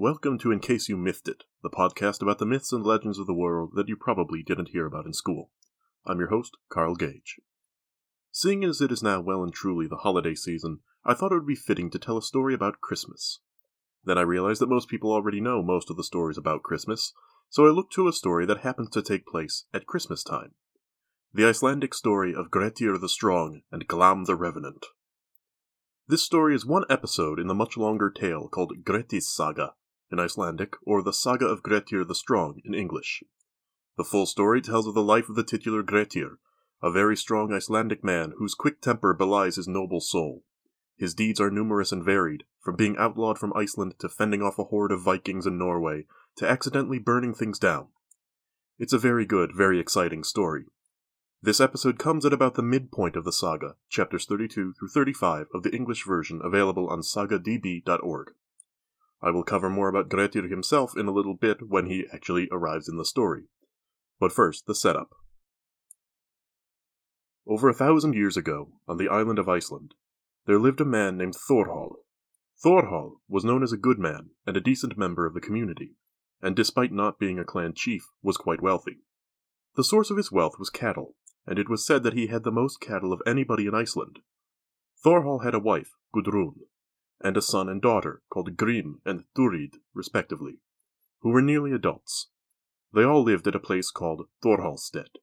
Welcome to In Case You Mythed It, the podcast about the myths and legends of the world that you probably didn't hear about in school. I'm your host, Carl Gage. Seeing as it is now well and truly the holiday season, I thought it would be fitting to tell a story about Christmas. Then I realized that most people already know most of the stories about Christmas, so I looked to a story that happens to take place at Christmas time. The Icelandic story of Grettir the Strong and Glam the Revenant. This story is one episode in the much longer tale called Grettis Saga in Icelandic, or the Saga of Grettir the Strong in English. The full story tells of the life of the titular Grettir, a very strong Icelandic man whose quick temper belies his noble soul. His deeds are numerous and varied, from being outlawed from Iceland to fending off a horde of Vikings in Norway to accidentally burning things down. It's a very good, very exciting story, this episode comes at about the midpoint of the saga, chapters 32 through 35 of the English version available on sagadb.org. I will cover more about Grettir himself in a little bit when he actually arrives in the story. But first, the setup. Over a thousand years ago, on the island of Iceland, there lived a man named Thorhall. Thorhall was known as a good man and a decent member of the community, and despite not being a clan chief, was quite wealthy. The source of his wealth was cattle, and it was said that he had the most cattle of anybody in Iceland. Thorhall had a wife, Gudrun, and a son and daughter called Grim and Thurid, respectively, who were nearly adults. They all lived at a place called Thorhallstead.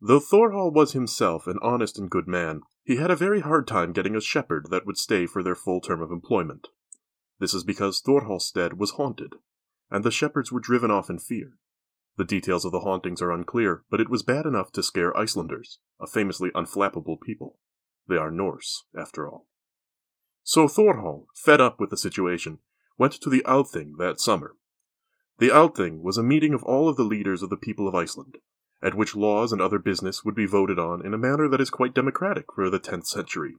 Though Thorhall was himself an honest and good man, he had a very hard time getting a shepherd that would stay for their full term of employment. This is because Thorhallstead was haunted, and the shepherds were driven off in fear. The details of the hauntings are unclear, but it was bad enough to scare Icelanders, a famously unflappable people. They are Norse, after all. So Thorhall, fed up with the situation, went to the Althing that summer. The Althing was a meeting of all of the leaders of the people of Iceland, at which laws and other business would be voted on in a manner that is quite democratic for the 10th century.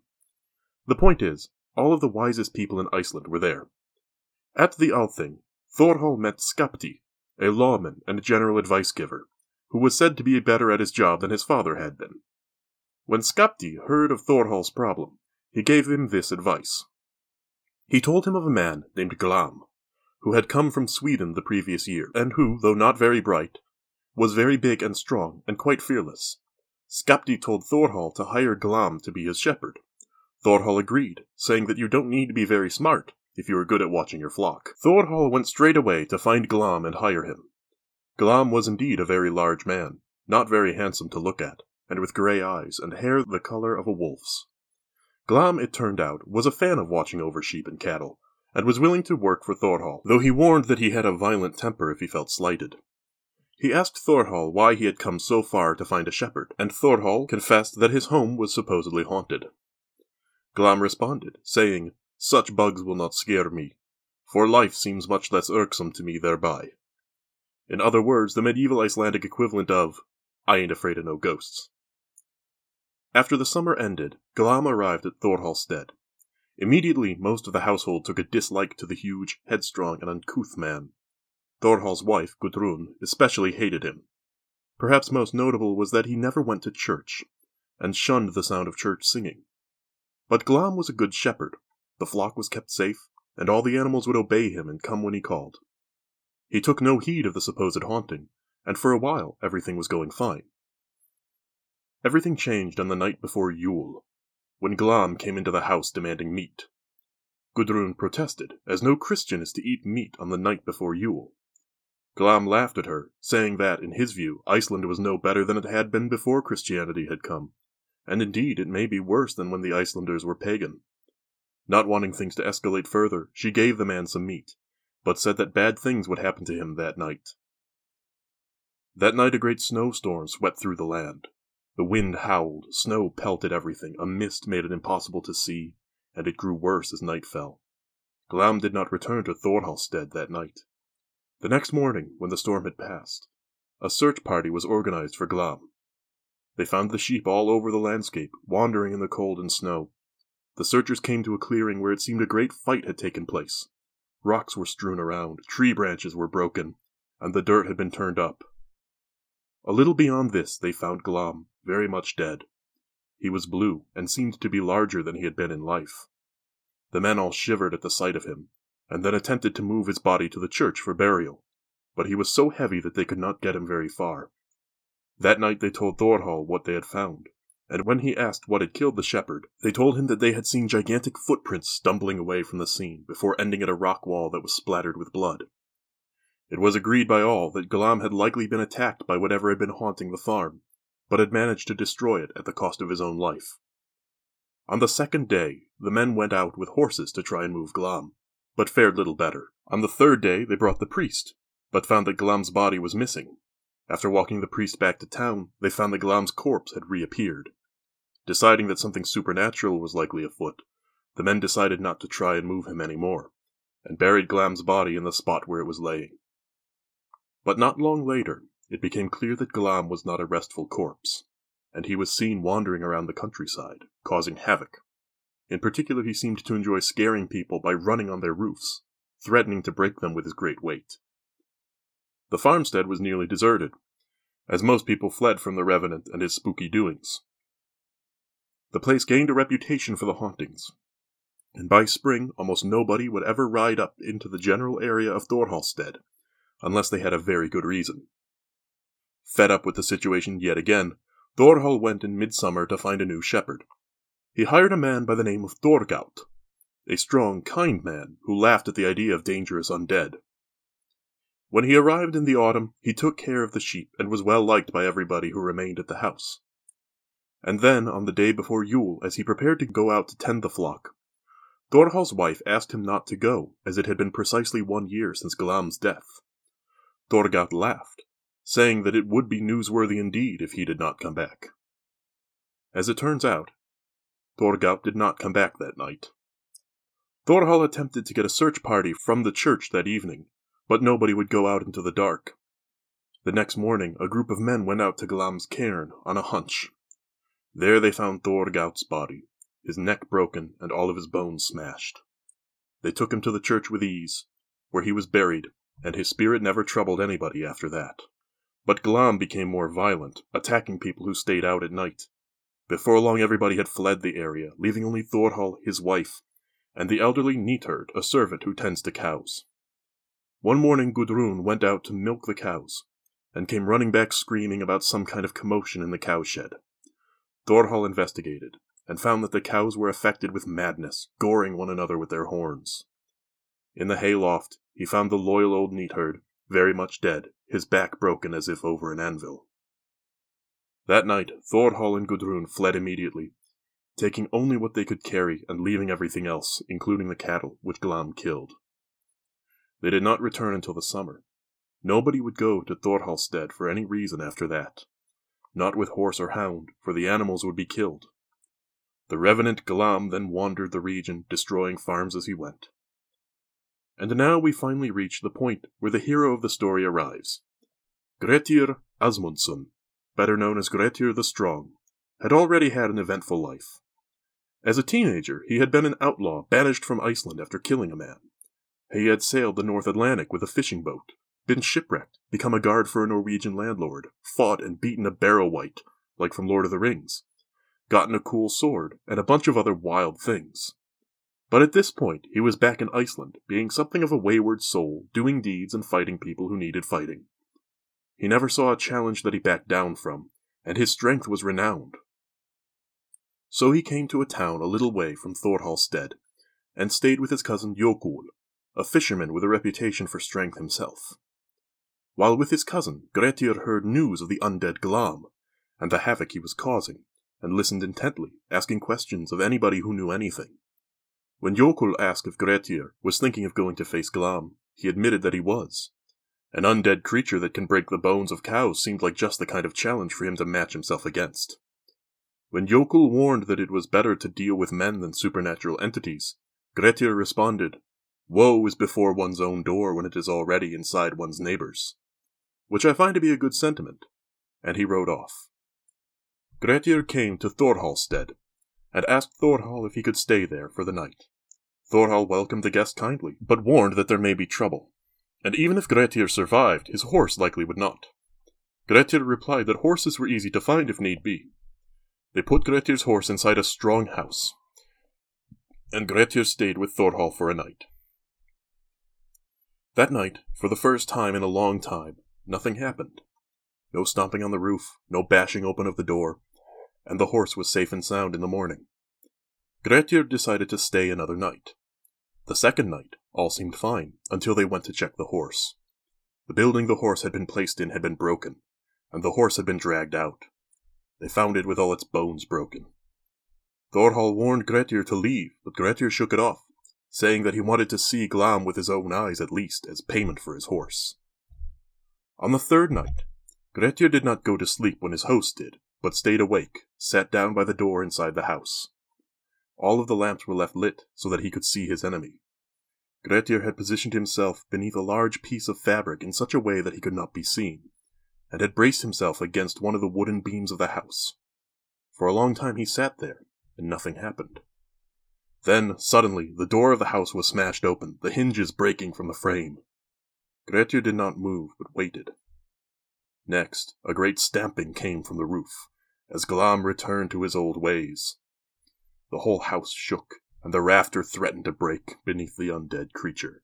The point is, all of the wisest people in Iceland were there. At the Althing, Thorhall met Skapti, a lawman and a general advice giver, who was said to be better at his job than his father had been. When Skapti heard of Thorhall's problem, he gave him this advice. He told him of a man named Glam, who had come from Sweden the previous year, and who, though not very bright, was very big and strong and quite fearless. Skapti told Thorhall to hire Glam to be his shepherd. Thorhall agreed, saying that you don't need to be very smart, if you are good at watching your flock. Thorhall went straight away to find Glam and hire him. Glam was indeed a very large man, not very handsome to look at, and with grey eyes and hair the colour of a wolf's. Glam, it turned out, was a fan of watching over sheep and cattle, and was willing to work for Thorhall, though he warned that he had a violent temper if he felt slighted. He asked Thorhall why he had come so far to find a shepherd, and Thorhall confessed that his home was supposedly haunted. Glam responded, saying, such bugs will not scare me, for life seems much less irksome to me thereby. In other words, the medieval Icelandic equivalent of, I ain't afraid of no ghosts. After the summer ended, Glam arrived at Thorhallstead. Immediately, most of the household took a dislike to the huge, headstrong, and uncouth man. Thorhall's wife, Gudrun, especially hated him. Perhaps most notable was that he never went to church, and shunned the sound of church singing. But Glam was a good shepherd, the flock was kept safe, and all the animals would obey him and come when he called. He took no heed of the supposed haunting, and for a while everything was going fine. Everything changed on the night before Yule, when Glam came into the house demanding meat. Gudrun protested, as no Christian is to eat meat on the night before Yule. Glam laughed at her, saying that, in his view, Iceland was no better than it had been before Christianity had come, and indeed it may be worse than when the Icelanders were pagan. Not wanting things to escalate further, she gave the man some meat, but said that bad things would happen to him that night. That night a great snowstorm swept through the land. The wind howled, snow pelted everything, a mist made it impossible to see, and it grew worse as night fell. Glam did not return to Thorhallstead that night. The next morning, when the storm had passed, a search party was organized for Glam. They found the sheep all over the landscape, wandering in the cold and snow, the searchers came to a clearing where it seemed a great fight had taken place. Rocks were strewn around, tree branches were broken, and the dirt had been turned up. A little beyond this they found Glam, very much dead. He was blue, and seemed to be larger than he had been in life. The men all shivered at the sight of him, and then attempted to move his body to the church for burial, but he was so heavy that they could not get him very far. That night they told Thorhall what they had found, and when he asked what had killed the shepherd, they told him that they had seen gigantic footprints stumbling away from the scene before ending at a rock wall that was splattered with blood. It was agreed by all that Glam had likely been attacked by whatever had been haunting the farm, but had managed to destroy it at the cost of his own life. On the second day, the men went out with horses to try and move Glam, but fared little better. On the third day, they brought the priest, but found that Glam's body was missing. After walking the priest back to town, they found that Glam's corpse had reappeared. Deciding that something supernatural was likely afoot, the men decided not to try and move him any more, and buried Glam's body in the spot where it was laying. But not long later, it became clear that Glam was not a restful corpse, and he was seen wandering around the countryside, causing havoc. In particular, he seemed to enjoy scaring people by running on their roofs, threatening to break them with his great weight. The farmstead was nearly deserted, as most people fled from the Revenant and his spooky doings. The place gained a reputation for the hauntings, and by spring almost nobody would ever ride up into the general area of Thorhallstead unless they had a very good reason. Fed up with the situation yet again, Thorhall went in midsummer to find a new shepherd. He hired a man by the name of Thorgaut, a strong, kind man who laughed at the idea of dangerous undead. When he arrived in the autumn, he took care of the sheep and was well liked by everybody who remained at the house. And then, on the day before Yule, as he prepared to go out to tend the flock, Thorhall's wife asked him not to go, as it had been precisely one year since Glam's death. Thorgaut laughed, saying that it would be newsworthy indeed if he did not come back. As it turns out, Thorgaut did not come back that night. Thorhall attempted to get a search party from the church that evening, but nobody would go out into the dark. The next morning, a group of men went out to Glam's cairn on a hunch. There they found Thorgaut's body, his neck broken and all of his bones smashed. They took him to the church with ease, where he was buried, and his spirit never troubled anybody after that. But Glam became more violent, attacking people who stayed out at night. Before long, everybody had fled the area, leaving only Thorhall, his wife, and the elderly Neatherd, a servant who tends to cows. One morning, Gudrun went out to milk the cows, and came running back screaming about some kind of commotion in the cowshed. Thorhall investigated, and found that the cows were affected with madness, goring one another with their horns. In the hayloft, he found the loyal old neatherd, very much dead, his back broken as if over an anvil. That night, Thorhall and Gudrun fled immediately, taking only what they could carry and leaving everything else, including the cattle, which Glam killed. They did not return until the summer. Nobody would go to Thorhallstead for any reason after that. Not with horse or hound, for the animals would be killed. The revenant Glam then wandered the region, destroying farms as he went. And now we finally reach the point where the hero of the story arrives. Grettir Asmundsson, better known as Grettir the Strong, had already had an eventful life. As a teenager, he had been an outlaw banished from Iceland after killing a man. He had sailed the North Atlantic with a fishing boat, been shipwrecked, become a guard for a Norwegian landlord, fought and beaten a Barrow-wight, like from Lord of the Rings, gotten a cool sword, and a bunch of other wild things. But at this point, he was back in Iceland, being something of a wayward soul, doing deeds and fighting people who needed fighting. He never saw a challenge that he backed down from, and his strength was renowned. So he came to a town a little way from Thorhallstead, and stayed with his cousin Jokul, a fisherman with a reputation for strength himself. While with his cousin, Grettir heard news of the undead Glam, and the havoc he was causing, and listened intently, asking questions of anybody who knew anything. When Jokul asked if Grettir was thinking of going to face Glam, he admitted that he was. An undead creature that can break the bones of cows seemed like just the kind of challenge for him to match himself against. When Jokul warned that it was better to deal with men than supernatural entities, Grettir responded, Woe is before one's own door when it is already inside one's neighbor's. Which I find to be a good sentiment, and he rode off. Grettir came to Thorhallstead, and asked Thorhall if he could stay there for the night. Thorhall welcomed the guest kindly, but warned that there may be trouble. And even if Grettir survived, his horse likely would not. Grettir replied that horses were easy to find if need be. They put Grettir's horse inside a strong house, and Grettir stayed with Thorhall for a night. That night, for the first time in a long time, nothing happened. No stomping on the roof, no bashing open of the door, and the horse was safe and sound in the morning. Grettir decided to stay another night. The second night, all seemed fine, until they went to check the horse. The building the horse had been placed in had been broken, and the horse had been dragged out. They found it with all its bones broken. Thorhall warned Grettir to leave, but Grettir shook it off, saying that he wanted to see Glam with his own eyes at least as payment for his horse. On the third night, Grettir did not go to sleep when his host did, but stayed awake, sat down by the door inside the house. All of the lamps were left lit so that he could see his enemy. Grettir had positioned himself beneath a large piece of fabric in such a way that he could not be seen, and had braced himself against one of the wooden beams of the house. For a long time he sat there, and nothing happened. Then, suddenly, the door of the house was smashed open, the hinges breaking from the frame. Grettir did not move, but waited. Next, a great stamping came from the roof, as Glam returned to his old ways. The whole house shook, and the rafter threatened to break beneath the undead creature.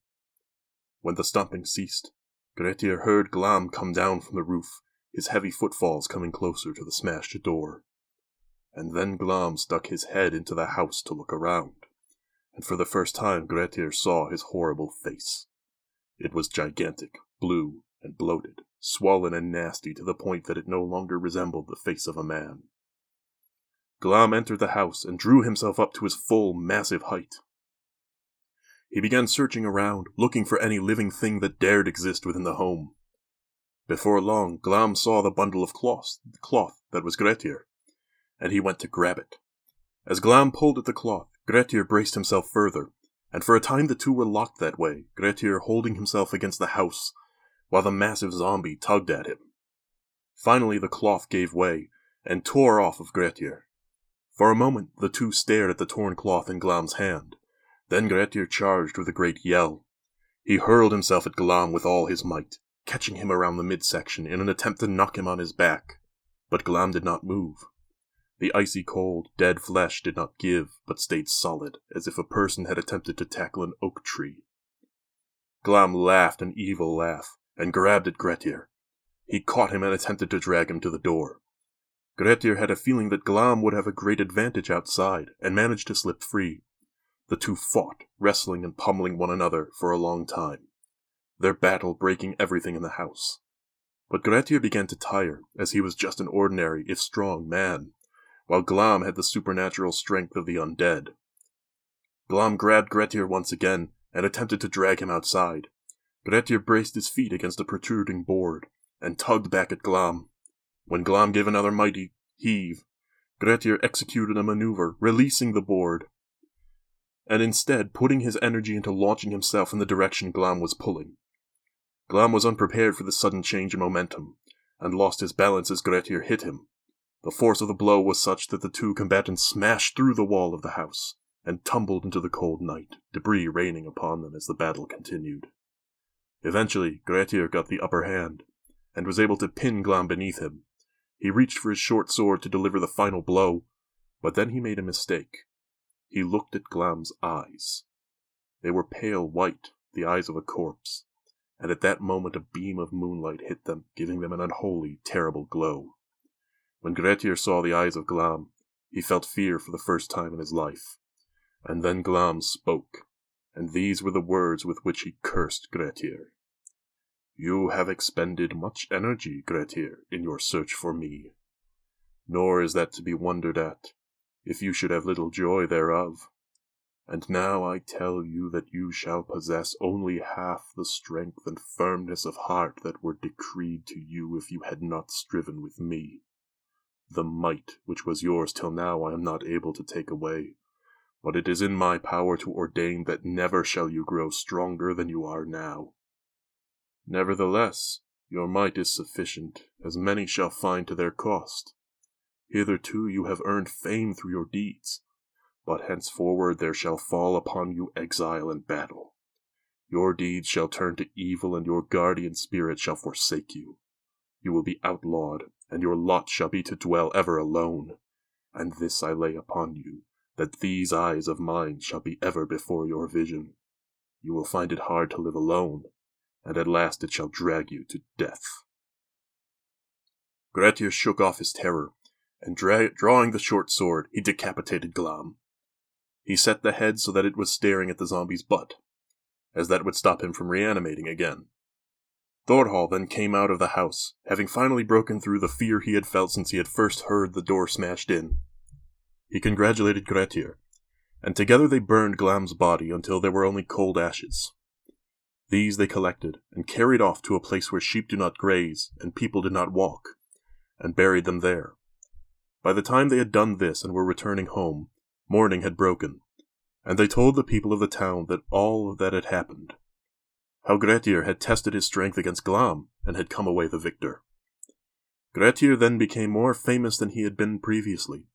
When the stomping ceased, Grettir heard Glam come down from the roof, his heavy footfalls coming closer to the smashed door. And then Glam stuck his head into the house to look around and for the first time Grettir saw his horrible face. It was gigantic, blue, and bloated, swollen and nasty to the point that it no longer resembled the face of a man. Glam entered the house and drew himself up to his full, massive height. He began searching around, looking for any living thing that dared exist within the home. Before long, Glam saw the bundle of cloth, cloth that was Grettir, and he went to grab it. As Glam pulled at the cloth, Grettir braced himself further, and for a time the two were locked that way, Grettir holding himself against the house, while the massive zombie tugged at him. Finally the cloth gave way, and tore off of Grettir. For a moment the two stared at the torn cloth in Glam's hand. Then Grettir charged with a great yell. He hurled himself at Glam with all his might, catching him around the midsection in an attempt to knock him on his back. But Glam did not move. The icy cold, dead flesh did not give, but stayed solid, as if a person had attempted to tackle an oak tree. Glam laughed an evil laugh, and grabbed at Grettir. He caught him and attempted to drag him to the door. Grettir had a feeling that Glam would have a great advantage outside, and managed to slip free. The two fought, wrestling and pummeling one another for a long time, their battle breaking everything in the house. But Grettir began to tire, as he was just an ordinary, if strong, man while Glam had the supernatural strength of the undead. Glam grabbed Grettir once again and attempted to drag him outside. Grettir braced his feet against a protruding board and tugged back at Glam. When Glam gave another mighty heave, Grettir executed a maneuver, releasing the board, and instead putting his energy into launching himself in the direction Glam was pulling. Glam was unprepared for the sudden change in momentum, and lost his balance as Grettir hit him. The force of the blow was such that the two combatants smashed through the wall of the house and tumbled into the cold night, debris raining upon them as the battle continued. Eventually, Grettir got the upper hand and was able to pin Glam beneath him. He reached for his short sword to deliver the final blow, but then he made a mistake. He looked at Glam's eyes. They were pale white, the eyes of a corpse, and at that moment a beam of moonlight hit them, giving them an unholy, terrible glow. When Grettir saw the eyes of Glam, he felt fear for the first time in his life. And then Glam spoke, and these were the words with which he cursed Grettir. You have expended much energy, Grettir, in your search for me. Nor is that to be wondered at, if you should have little joy thereof. And now I tell you that you shall possess only half the strength and firmness of heart that were decreed to you if you had not striven with me. The might which was yours till now I am not able to take away, but it is in my power to ordain that never shall you grow stronger than you are now. Nevertheless, your might is sufficient, as many shall find to their cost. Hitherto you have earned fame through your deeds, but henceforward there shall fall upon you exile and battle. Your deeds shall turn to evil, and your guardian spirit shall forsake you. You will be outlawed, and your lot shall be to dwell ever alone. And this I lay upon you, that these eyes of mine shall be ever before your vision. You will find it hard to live alone, and at last it shall drag you to death. Grettir shook off his terror, and dra- drawing the short sword, he decapitated Glam. He set the head so that it was staring at the zombie's butt, as that would stop him from reanimating again. Thorhall then came out of the house, having finally broken through the fear he had felt since he had first heard the door smashed in. He congratulated Grettir, and together they burned Glam's body until there were only cold ashes. These they collected and carried off to a place where sheep do not graze and people do not walk, and buried them there. By the time they had done this and were returning home, morning had broken, and they told the people of the town that all that had happened how Grettir had tested his strength against Glam and had come away the victor. Grettir then became more famous than he had been previously,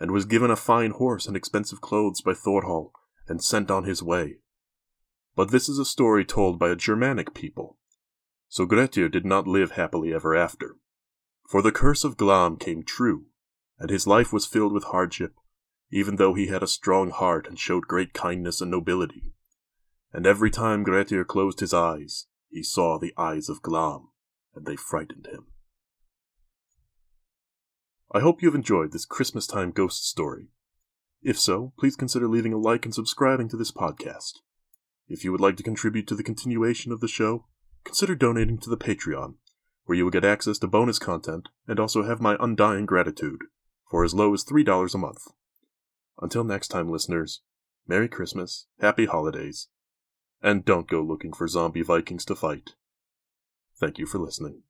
and was given a fine horse and expensive clothes by Thorhall and sent on his way. But this is a story told by a Germanic people, so Grettir did not live happily ever after. For the curse of Glam came true, and his life was filled with hardship, even though he had a strong heart and showed great kindness and nobility and every time Grettir closed his eyes, he saw the eyes of Glam, and they frightened him. I hope you have enjoyed this Christmas time ghost story. If so, please consider leaving a like and subscribing to this podcast. If you would like to contribute to the continuation of the show, consider donating to the Patreon, where you will get access to bonus content and also have my undying gratitude for as low as $3 a month. Until next time, listeners, Merry Christmas, Happy Holidays, and don't go looking for zombie Vikings to fight. Thank you for listening.